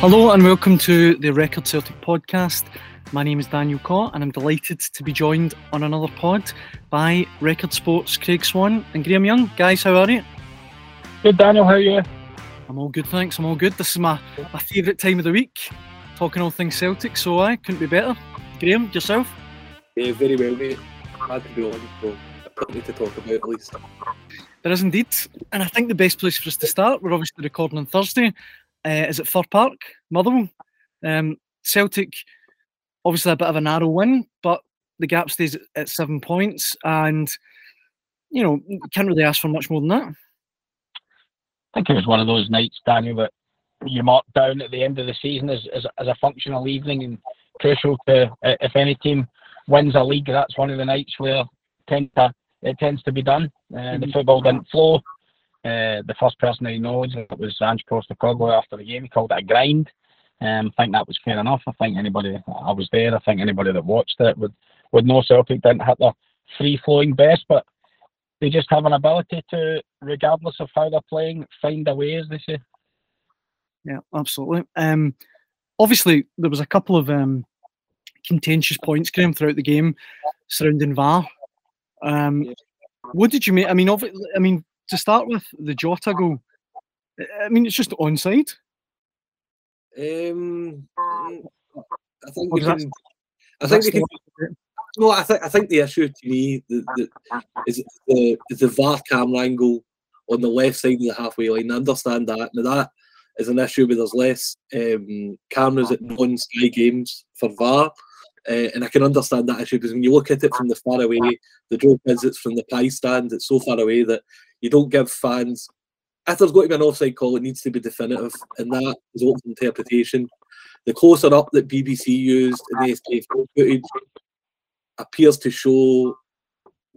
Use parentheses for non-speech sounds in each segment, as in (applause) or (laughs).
Hello and welcome to the Record Celtic podcast. My name is Daniel Cott and I'm delighted to be joined on another pod by Record Sports Craig Swan and Graham Young. Guys, how are you? Good, Daniel. How are you? I'm all good, thanks. I'm all good. This is my, my favourite time of the week, talking all things Celtic, so I couldn't be better. Graham, yourself? Yeah, very well, mate. Glad to be on, so plenty to talk about at least. There is indeed. And I think the best place for us to start, we're obviously recording on Thursday, uh, is it Fir Park, Motherwell. Um, Celtic, obviously a bit of a narrow win, but the gap stays at seven points, and you know can't really ask for much more than that. I think it was one of those nights, Daniel, that you mark down at the end of the season as, as, as a functional evening and crucial to if any team wins a league, that's one of the nights where tend to, it tends to be done. Uh, mm-hmm. The football didn't flow. Uh, the first person I know it was Ange Postecoglou after the game. He called it a grind. Um, I think that was fair enough. I think anybody I was there. I think anybody that watched it would would know Celtic didn't hit their free flowing best, but they just have an ability to, regardless of how they're playing, find a way, as they say. Yeah, absolutely. Um, obviously, there was a couple of um, contentious points, Graham, throughout the game surrounding VAR. Um, what did you make? I mean, obviously I mean, to start with, the Jota goal. I mean, it's just onside. Um, I think we can. I think we can. No, I think I think the issue to me the, the, is the is the VAR camera angle on the left side of the halfway line. I understand that. Now that is an issue where there's less um, cameras at non-Sky games for VAR. Uh, and I can understand that issue because when you look at it from the far away, the joke is it's from the pie stand, it's so far away that you don't give fans. If there's going to be an offside call, it needs to be definitive, and that is open interpretation. The closer up that BBC used in the SPF footage appears to show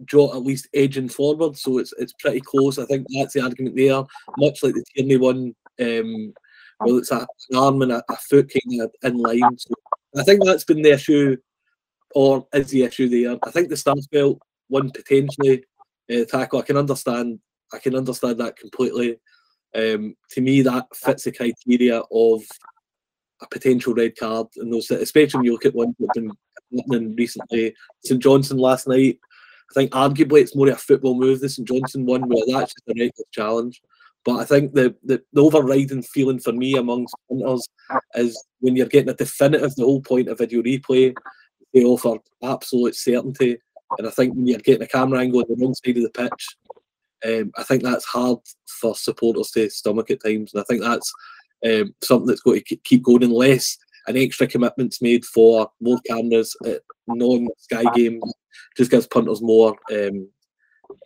Jota at least edging forward, so it's it's pretty close. I think that's the argument there. Much like the Tierney one, um, well, it's a, an arm and a, a foot kind of in line. So I think that's been the issue, or is the issue there. I think the Starfelt one potentially uh, tackle. I can understand. I can understand that completely. Um, to me, that fits the criteria of a potential red card, and those, especially when you look at ones that have been happening recently. St Johnstone last night. I think arguably it's more of a football move. The St Johnstone one, where that's just a reckless challenge. But I think the, the, the overriding feeling for me amongst punters is when you're getting a definitive, the whole point of video replay, they offer absolute certainty. And I think when you're getting a camera angle on the wrong side of the pitch, um, I think that's hard for supporters to stomach at times. And I think that's um, something that's going to keep going unless an extra commitment's made for more cameras at non-Sky games. Just gives punters more um,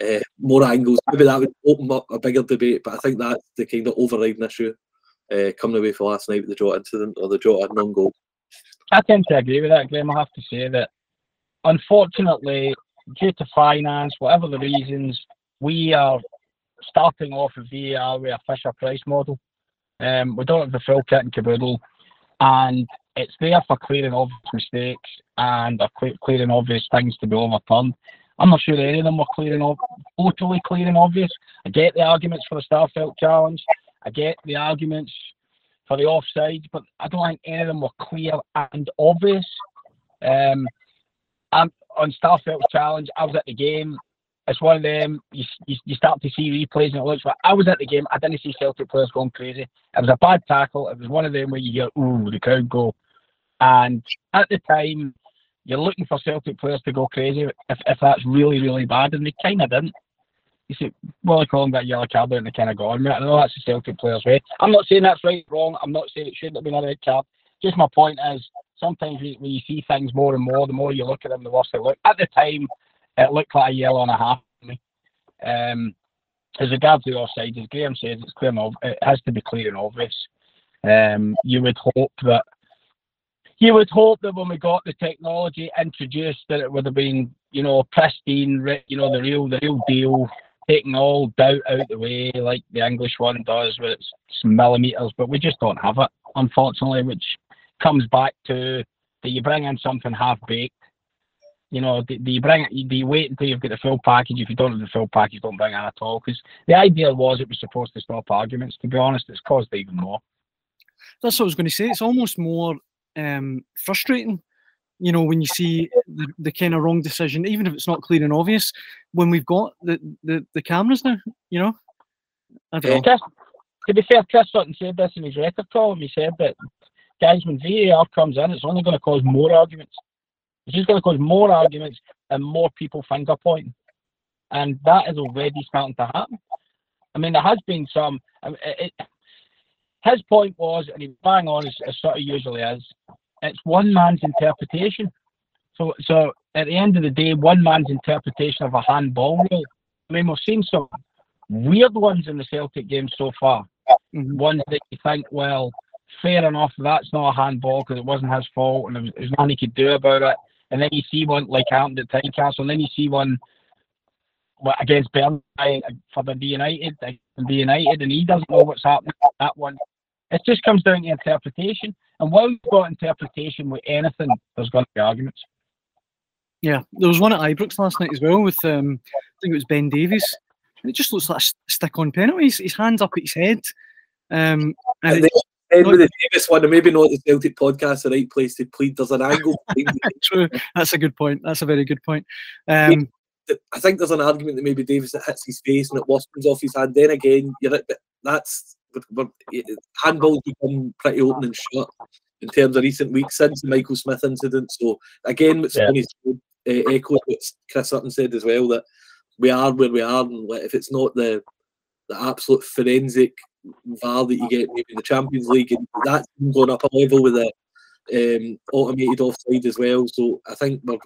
uh, more angles. Maybe that would open up a bigger debate, but I think that's the kind of overriding issue uh, coming away from last night with the Jota incident or the Jota non goal. I tend to agree with that, Graham. I have to say that unfortunately, due to finance, whatever the reasons, we are starting off with VAR with a Fisher Price model. Um, we don't have the full kit and caboodle, and it's there for clearing obvious mistakes and clearing obvious things to be overturned. I'm not sure any of them were clear and totally clear and obvious. I get the arguments for the Starfelt challenge. I get the arguments for the offside, but I don't think any of them were clear and obvious. Um, I'm, on Starfelt challenge, I was at the game. It's one of them. You, you, you start to see replays and it looks like I was at the game. I didn't see Celtic players going crazy. It was a bad tackle. It was one of them where you hear, "Ooh, the crowd go." And at the time, you're looking for Celtic players to go crazy if, if that's really, really bad, and they kind of didn't. You see, well, I call them that yellow card and they kind of gone. I know that's the Celtic players' way. I'm not saying that's right wrong. I'm not saying it shouldn't have been a red card. Just my point is, sometimes when you see things more and more, the more you look at them, the worse they look. At the time, it looked like a yellow and a half to me. Um, as regards the offside, as Graham says, it's clear and it has to be clear and obvious. Um, you would hope that you would hope that when we got the technology introduced, that it would have been, you know, pristine, you know, the real, the real deal, taking all doubt out the way, like the English one does, with its millimeters. But we just don't have it, unfortunately, which comes back to that you bring in something half baked. You know, do, do you bring it? Do you wait until you've got the full package? If you don't have the full package, don't bring it at all. Because the idea was it was supposed to stop arguments. To be honest, it's caused even more. That's what I was going to say. It's almost more um, frustrating, you know, when you see the, the kind of wrong decision, even if it's not clear and obvious, when we've got the, the, the cameras now, you know. I don't know. Chris, to be fair, Chris Sutton said this in his record column. He said that, guys, when VAR comes in, it's only going to cause more arguments. It's just going to cause more arguments and more people finger pointing. And that is already starting to happen. I mean, there has been some. It, it, his point was, and he bang on as, as sort of usually is, it's one man's interpretation. So, so at the end of the day, one man's interpretation of a handball rule. I mean, we've seen some weird ones in the Celtic game so far. Mm-hmm. Ones that you think, well, fair enough, that's not a handball because it wasn't his fault and there's nothing he could do about it. And then you see one like happened at Tynecastle, and then you see one against Burnley for the D United, the United, and he doesn't know what's happening. That one it just comes down to interpretation. And while you've got interpretation with anything, there's going to be arguments. Yeah, there was one at Ibrox last night as well with, um, I think it was Ben Davies. And it just looks like a stick on penalty. His, his hands up at his head. Um, and the end with the Davies one, and maybe not the Celtic podcast, the right place to plead. There's an angle. (laughs) True. That's a good point. That's a very good point. Um, I think there's an argument that maybe Davies hits his face and it comes off his hand. Then again, you're that's but, handball's become pretty open and shut in terms of recent weeks since the Michael Smith incident. So again, what's yeah. funny uh, echo what Chris Sutton said as well that we are where we are, and if it's not the the absolute forensic VAR that you get maybe the Champions League, and that's gone up a level with the um, automated offside as well. So I think we're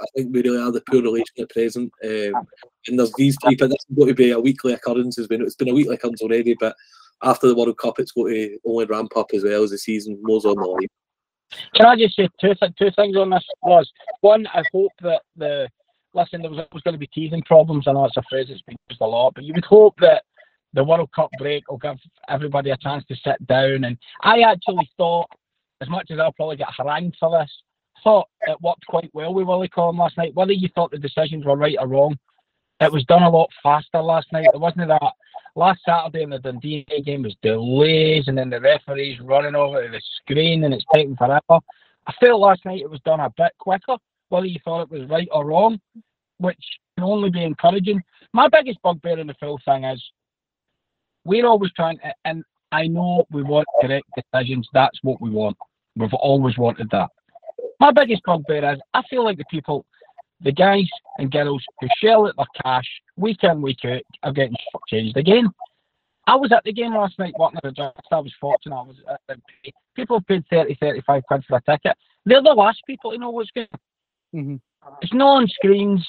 I think we really are the poor relation at present. Um, and there's these type of this is going to be a weekly occurrence. It's been it's been a weekly occurrence already, but after the World Cup, it's going to only ramp up as well as the season moves on the line. Can I just say two th- two things on this? Was one, I hope that the listen, there was, was going to be teething problems. I know it's a phrase that's been used a lot, but you would hope that the World Cup break will give everybody a chance to sit down. And I actually thought, as much as I'll probably get harangued for this, thought it worked quite well with Willie Collum last night. Whether you thought the decisions were right or wrong, it was done a lot faster last night. There wasn't that last Saturday in the Dundee game was delays and then the referees running over to the screen and it's taking forever. I felt last night it was done a bit quicker, whether you thought it was right or wrong, which can only be encouraging. My biggest bugbear in the full thing is we're always trying, to, and I know we want correct decisions. That's what we want. We've always wanted that. My biggest bugbear is I feel like the people the guys and girls who shell out their cash week in, week out are getting changed again. I was at the game last night working at a job. I was fortunate. I was at the, people paid 30, 35 quid for a ticket. They're the last people to know what's going mm-hmm. It's not on screens.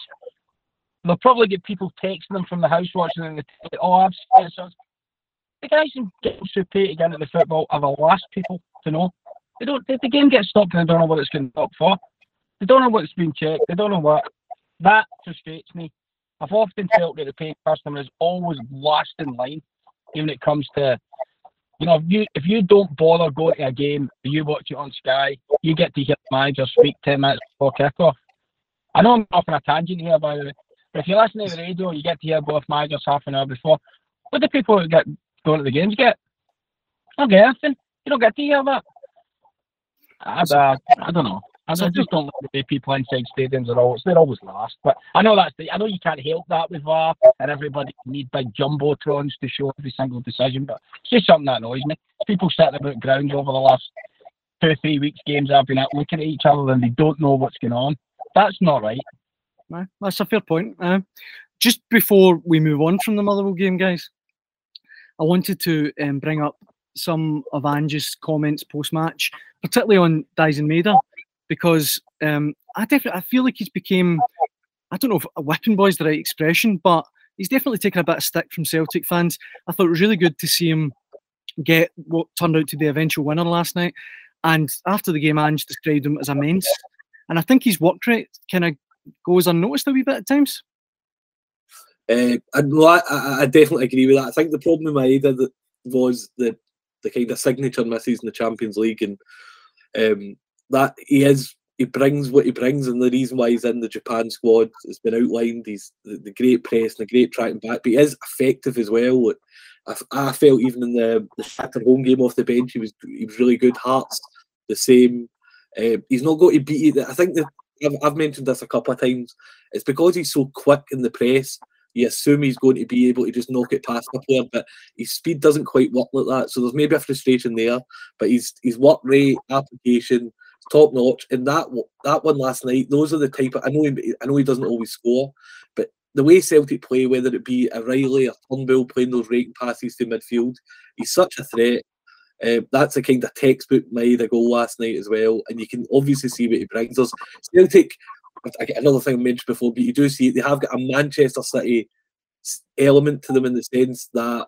They'll probably get people texting them from the house watching and the oh, I've so the guys who pay to get into the football are the last people to know. They don't. The, the game gets stopped and they don't know what it's going to stop for. They don't know what's been checked. They don't know what. That frustrates me. I've often felt that the paying customer is always last in line, even it comes to, you know, if you if you don't bother going to a game, you watch it on Sky, you get to hear the manager speak ten minutes before kickoff. I know I'm off on a tangent here, by the way, but if you listen to the radio, you get to hear both managers half an hour before. What do people get going to the games get? I don't. You don't get to hear that. I, uh, I don't know. And I just don't like the way people inside stadiums are always they're always last. But I know that's the I know you can't help that with VAR and everybody need big jumbotrons to show every single decision, but it's just something that annoys me. People sitting about grounds over the last two, three weeks games I've been out looking at each other and they don't know what's going on. That's not right. No, that's a fair point. Uh, just before we move on from the Motherwell game, guys, I wanted to um, bring up some of Ange's comments post match, particularly on Daizen Maeda, because um, I definitely I feel like he's became I don't know if a whipping boy is the right expression, but he's definitely taken a bit of stick from Celtic fans. I thought it was really good to see him get what turned out to be the eventual winner last night. And after the game, Ange described him as immense. And I think his work rate kind of goes unnoticed a wee bit at times. Uh, I, I, definitely agree with that. I think the problem with Maeda was the the kind of signature misses in the Champions League, and um, that he is he brings what he brings, and the reason why he's in the Japan squad has been outlined. He's the, the great press and the great tracking back, but he is effective as well. I, I felt even in the the home game off the bench, he was he was really good. Hearts the same. Uh, he's not going to beat. I think I've, I've mentioned this a couple of times. It's because he's so quick in the press you assume he's going to be able to just knock it past the player, but his speed doesn't quite work like that. So there's maybe a frustration there, but his his work rate, application, top notch. And that that one last night, those are the type of I know he, I know he doesn't always score, but the way Celtic play, whether it be a Riley or Turnbull playing those raking passes to midfield, he's such a threat. Uh, that's a kind of textbook Maeda goal last night as well, and you can obviously see what he brings us. Celtic another thing I mentioned before, but you do see they have got a Manchester City element to them in the sense that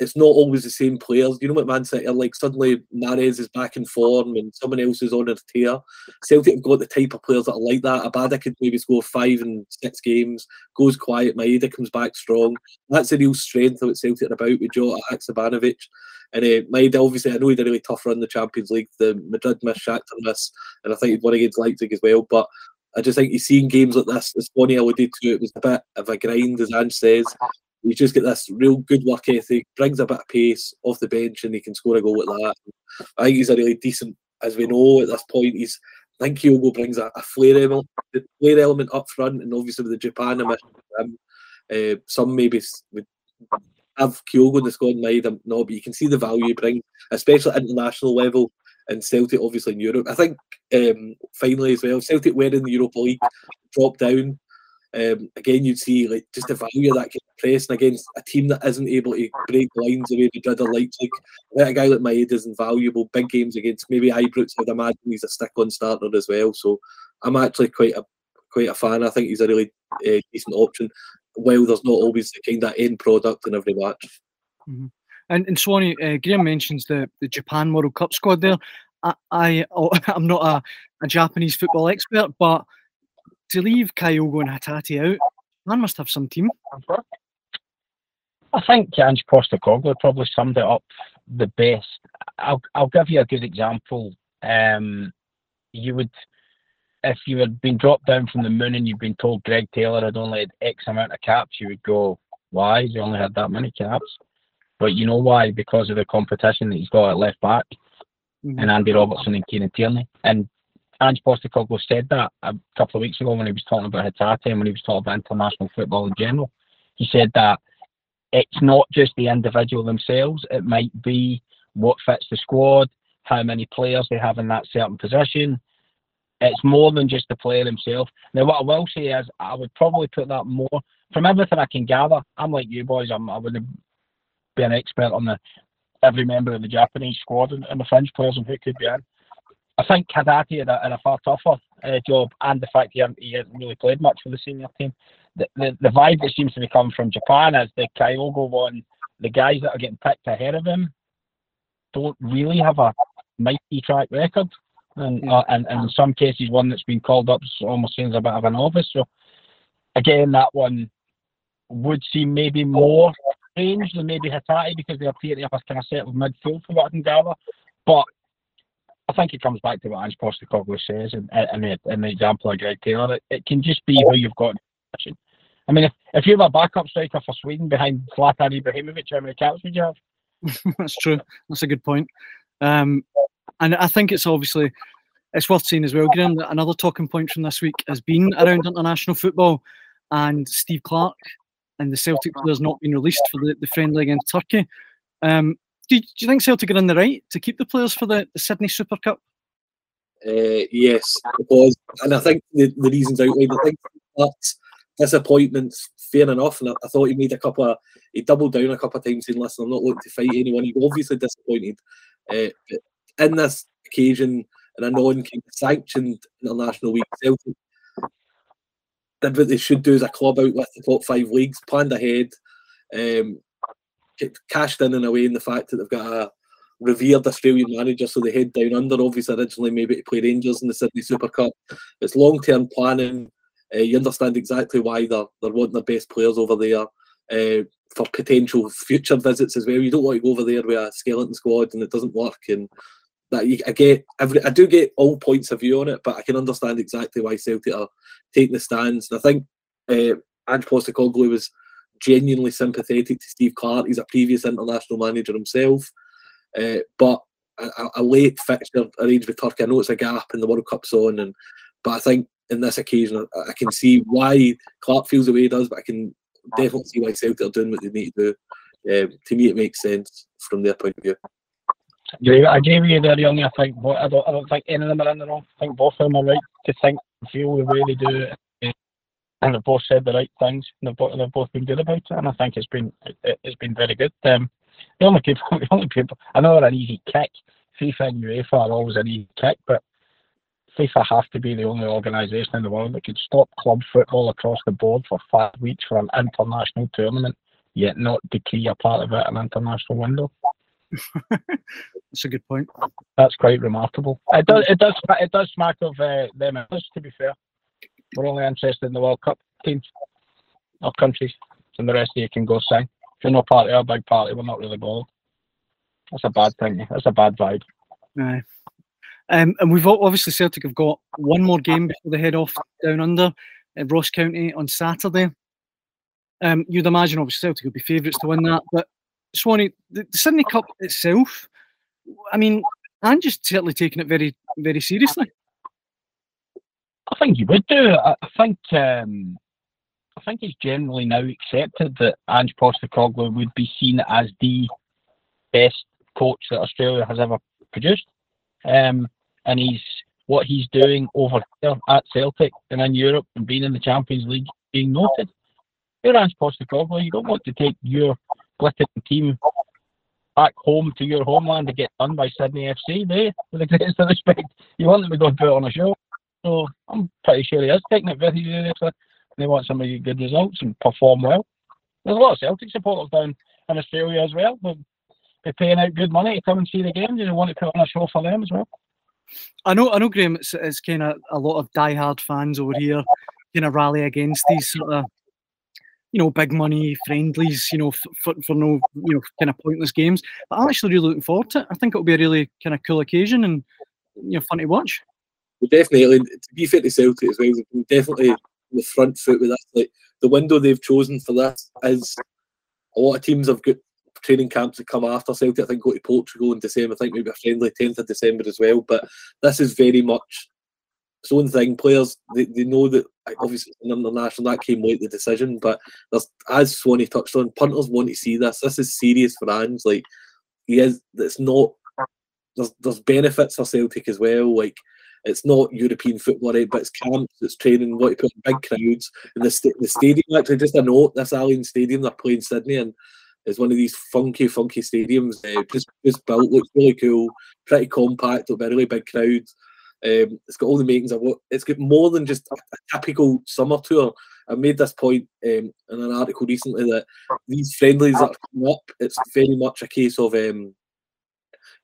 it's not always the same players. You know what Man City are like? Suddenly Mahrez is back in form and someone else is on a tear. Celtic have got the type of players that are like that. Abada could maybe score five and six games, goes quiet. Maeda comes back strong. That's the real strength of what Celtic are about with Jota Haksabanovic. And uh, Maeda, obviously, I know he had a really tough run in the Champions League. The Madrid miss, Shakhtar miss, and I think he'd won against Leipzig as well. But I just think you see in games like this, as Bonnie alluded to, it was a bit of a grind, as Ange says. You just get this real good work ethic, brings a bit of pace off the bench, and he can score a goal like that. I think he's a really decent, as we know at this point. He's I think Kyogo brings a, a flair element, the flair element up front, and obviously with the Japan um, uh, some maybe would have Kyogo in the squad mind, no, but you can see the value he brings, especially at international level and Celtic obviously in Europe. I think um, finally as well, Celtic were in the Europa League, dropped down. Um, again, you'd see like just the value of that kind of pressing against a team that isn't able to break lines the way Madrid or Leipzig. Let a guy like Maeda is invaluable. Big games against maybe Ibrox, I'd imagine he's a stick-on starter as well. So I'm actually quite a quite a fan. I think he's a really uh, decent option. While there's not always the kind of end product in every match. Mm-hmm. And, and Swanee, uh, Graham mentions the, the Japan World Cup squad there. I, I (laughs) am not a, a Japanese football expert, but to leave Kyogo and Hatate out, man must have some team. I think Ange Postecoglou probably summed it up the best. I'll I'll give you a good example. Um, you would, if you had been dropped down from the moon and you'd been told Greg Taylor had only had X amount of caps, you would go, "Why? He only had that many caps." But you know why? Because of the competition that he's got at left back mm-hmm. and Andy Robertson and Kieran Tierney. And Ange Postecoglou said that a couple of weeks ago when he was talking about Hatate and when he was talking about international football in general. He said that it's not just the individual themselves, it might be what fits the squad, how many players they have in that certain position. It's more than just the player himself. Now, what I will say is, I would probably put that more from everything I can gather. I'm like you boys. I'm, I wouldn't be an expert on the every member of the Japanese squad and, and the French players and who could be in. I think Hatate had a, had a far tougher uh, job, and the fact he hasn't, he hasn't really played much for the senior team. The, the, the vibe that seems to be coming from Japan is the Kyogo one, the guys that are getting picked ahead of him don't really have a mighty track record. And, uh, and, and in some cases, one that's been called up almost seems a bit of a novice. So, again, that one would seem maybe more range than maybe Hatate because they appear to have a kind of set of midfield for what I can gather. But I think it comes back to what Ange Postecoglou says in, in, the, in the example of Greg Taylor. It, it can just be who you've got. I mean, if, if you have a backup striker for Sweden behind Zlatan Ibrahimovic, how many caps would you have? (laughs) That's true. That's a good point. Um, and I think it's obviously it's worth saying as well, Graham, another talking point from this week has been around international football and Steve Clarke and the Celtic players not being released for the, the friendly against Turkey. Um, do, do, you think Celtic are in the right to keep the players for the, the Sydney Super Cup? Uh, yes, because, and I think the, the reasons outlined, I think that disappointments fair enough. And I, I, thought he made a couple of, he doubled down a couple of times saying, listen, I'm not looking to fight anyone. He's obviously disappointed. Uh, in this occasion, in a non sanctioned international week, Celtic did what they should do as a club out with the top five leagues, planned ahead, um, cashed in in a way in the fact that they've got a revered Australian manager, so they head down under. Obviously, originally maybe to play Rangers in the Sydney Super Cup. It's long term planning. Uh, you understand exactly why they're they're wanting their best players over there uh, for potential future visits as well. You don't want to go over there with a skeleton squad and it doesn't work. And that you, I get every, I do get all points of view on it, but I can understand exactly why Celtic are taking the stands. And I think uh, Ange Postecoglou was genuinely sympathetic to Steve Clarke. He's a previous international manager himself. Uh, but a, a, late fixture arranged with Turkey. I know it's a gap in the World Cup's on, and but I think in this occasion I, I can see why Clarke feels the way he does, but I can definitely see why Celtic are doing what they need to do. Um, to me, it makes sense from their point of view. I with you there, Young. I think I don't, I don't think any of them are in the wrong. I think both of them are right to think, feel the way they do, and they've both said the right things. And they've both, they've both been good about it, and I think it's been it, has been very good. Um, the only people, (laughs) the only people, I know they're an easy kick. FIFA and UEFA are always an easy kick, but FIFA have to be the only organisation in the world that could stop club football across the board for five weeks for an international tournament, yet not decree a part of it an international window. That's a good point. That's quite remarkable. It does, it does, it does smack of uh, them. To be fair, we're only interested in the World Cup teams or countries, and the rest of you can go sing if you're not part of our big party, we're not really bothered. That's a bad thing. That's a bad vibe. Aye. Um, and we've obviously Celtic have got one more game before they head off down under at Ross County on Saturday. Um, you'd imagine obviously Celtic would be favourites to win that, but Swanee, the, the Sydney Cup itself, I mean, I'm just certainly taking it very, very seriously. I think you would do. I, I think um, I think it's generally now accepted that Ange Postecoglou would be seen as the best coach that Australia has ever produced. Um, and he's what he's doing over there at Celtic and in Europe and being in the Champions League being noted. You're Ange Postecoglou. You don't want to take your glittering team back home to your homeland to get done by Sydney FC, you? With the greatest of respect, you want them to go and put on a show. So I'm pretty sure he is taking it very seriously they want some to get good results and perform well. There's a lot of Celtic supporters down in Australia as well. But they're paying out good money to come and see the games. They want to put on a show for them as well. I know, I know, Graham. It's, it's kind of a lot of die-hard fans over here, kind of rally against these sort of, you know, big money friendlies, you know, for, for no, you know, kind of pointless games. But I'm actually really looking forward to it. I think it'll be a really kind of cool occasion and you know, fun to watch. Well, definitely, to be fair to Celtic as well, definitely the front foot with that. Like the window they've chosen for this is a lot of teams have got training camps that come after Celtic. I think go to Portugal in December. I think maybe a friendly 10th of December as well. But this is very much its own thing. Players they, they know that obviously an international that came late the decision, but as Swanee touched on, punters want to see this. This is serious for Ange. Like he is. It's not. There's there's benefits for Celtic as well. Like it's not European football, right? But it's camps, it's training, what you put in big crowds. And the, the stadium, actually, just a note, this Allianz Stadium, they're playing Sydney, and it's one of these funky, funky stadiums. Uh, just, just built, looks really cool, pretty compact, with a really big crowd. Um, it's got all the makings of what it's got more than just a, a typical summer tour. I made this point um, in an article recently that these friendlies that are up, it's very much a case of um,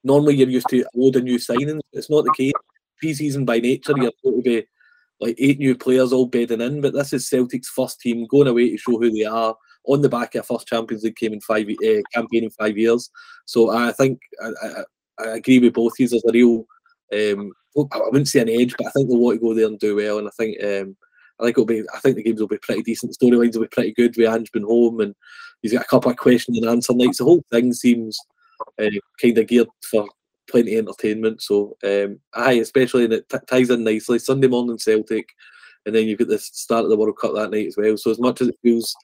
normally you're used to a load new signings. It's not the case pre-season by nature, you're going to be like eight new players all bedding in. But this is Celtic's first team going away to show who they are on the back of a first Champions League came in five uh, campaign in five years. So I think I, I, I agree with both these. There's a real um, I wouldn't say an edge, but I think they'll want to go there and do well. And I think um, I think it'll be. I think the games will be pretty decent. Storylines will be pretty good. With Ange been home and he's got a couple of question and answer nights. The whole thing seems uh, kind of geared for plenty of entertainment. So, um, aye, especially and it t- ties in nicely. Sunday morning Celtic, and then you've got the start of the World Cup that night as well. So, as much as it feels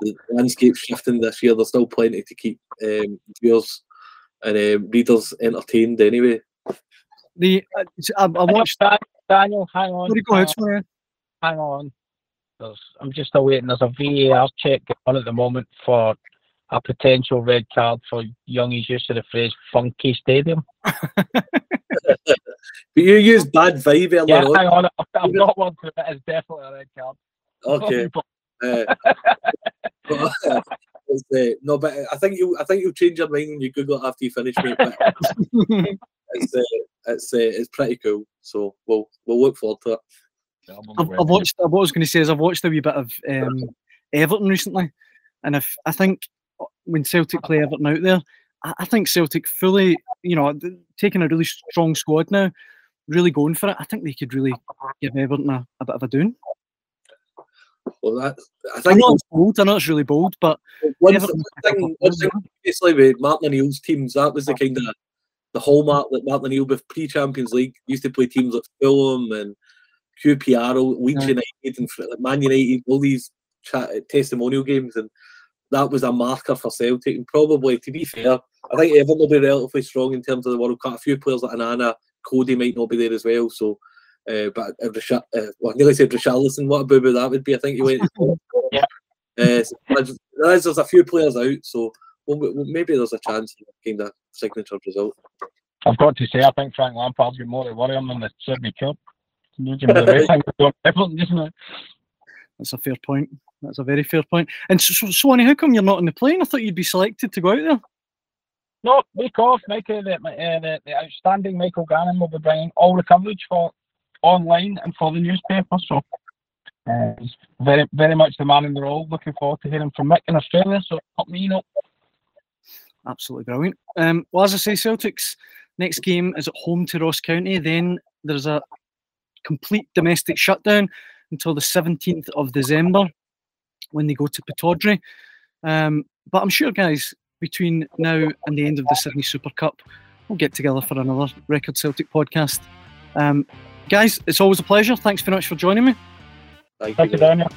the landscape shifting this year, there's still plenty to keep um, viewers and um, readers entertained anyway. The uh, I, I watched that. Daniel, hang on. Go ahead, sorry. Hang on. there's, I'm just awaiting. There's a VAR check on at the moment for a potential red card for Youngie's use of the phrase "funky stadium." (laughs) but you use bad vibe earlier yeah, on. hang on. I've not one to it. It's definitely a red card. Okay. (laughs) uh, (laughs) but, uh, it's, uh, no, but I think you I think you'll change your mind when you Google it after you finish, mate. But (laughs) it's uh, it's uh, it's pretty cool. So we'll we'll look forward to it. I've, I've watched. What I was going to say is I've watched a wee bit of um, Everton recently, and if I think when Celtic play Everton out there, I, I think Celtic fully, you know, taking a really strong squad now, really going for it. I think they could really give Everton a, a bit of a doon. Well, that I I think know it's bold. I know it's really bold, but one, Everton- th- one thing, one thing basically with Martin O'Neill's teams, that was the kind of the hallmark that Martin O'Neill with pre-Champions League used to play teams like Fulham and QPR, Leeds Yeah. United, and like Man United, all these testimonial games, and that was a marker for Celtic. And probably, to be fair, I think Everton will be relatively strong in terms of the World Cup. A few players like Onana, Coady might not be there as well. So, uh, but uh, Risha, uh, well, I nearly said Richarlison. What a boo boo that would be. I think he went. (laughs) Yeah. Uh, so there's, there's there's a few players out, so well, well, maybe there's a chance of a kind of signature result. I've got to say, I think Frank Lampard's got more to worry him than the Sydney Cup. Judging by the way things are going Everton just now. that's a fair point. That's a very fair point. And so, so, so how come you're not on the plane? I thought you'd be selected to go out there. No, week off, Michael. The, uh, the, the outstanding Michael Gannon will be bringing all the coverage for online and for the newspaper. So, uh, very, very much the man in the role. Looking forward to hearing from Mick in Australia. So, help me know. Absolutely brilliant. Um, well, as I say, Celtic's next game is at home to Ross County. Then there's a complete domestic shutdown until the 17th of December when they go to Pittodrie. Um, but I'm sure, guys, between now and the end of the Sydney Super Cup, we'll get together for another Record Celtic podcast. Um, guys, it's always a pleasure. Thanks very much for joining me. Thank, Thank you, you. Daniel.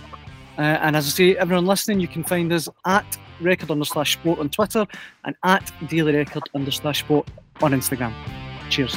Uh, and as I say, everyone listening, you can find us at record underslash sport on Twitter and at daily record underslash sport on Instagram. Cheers.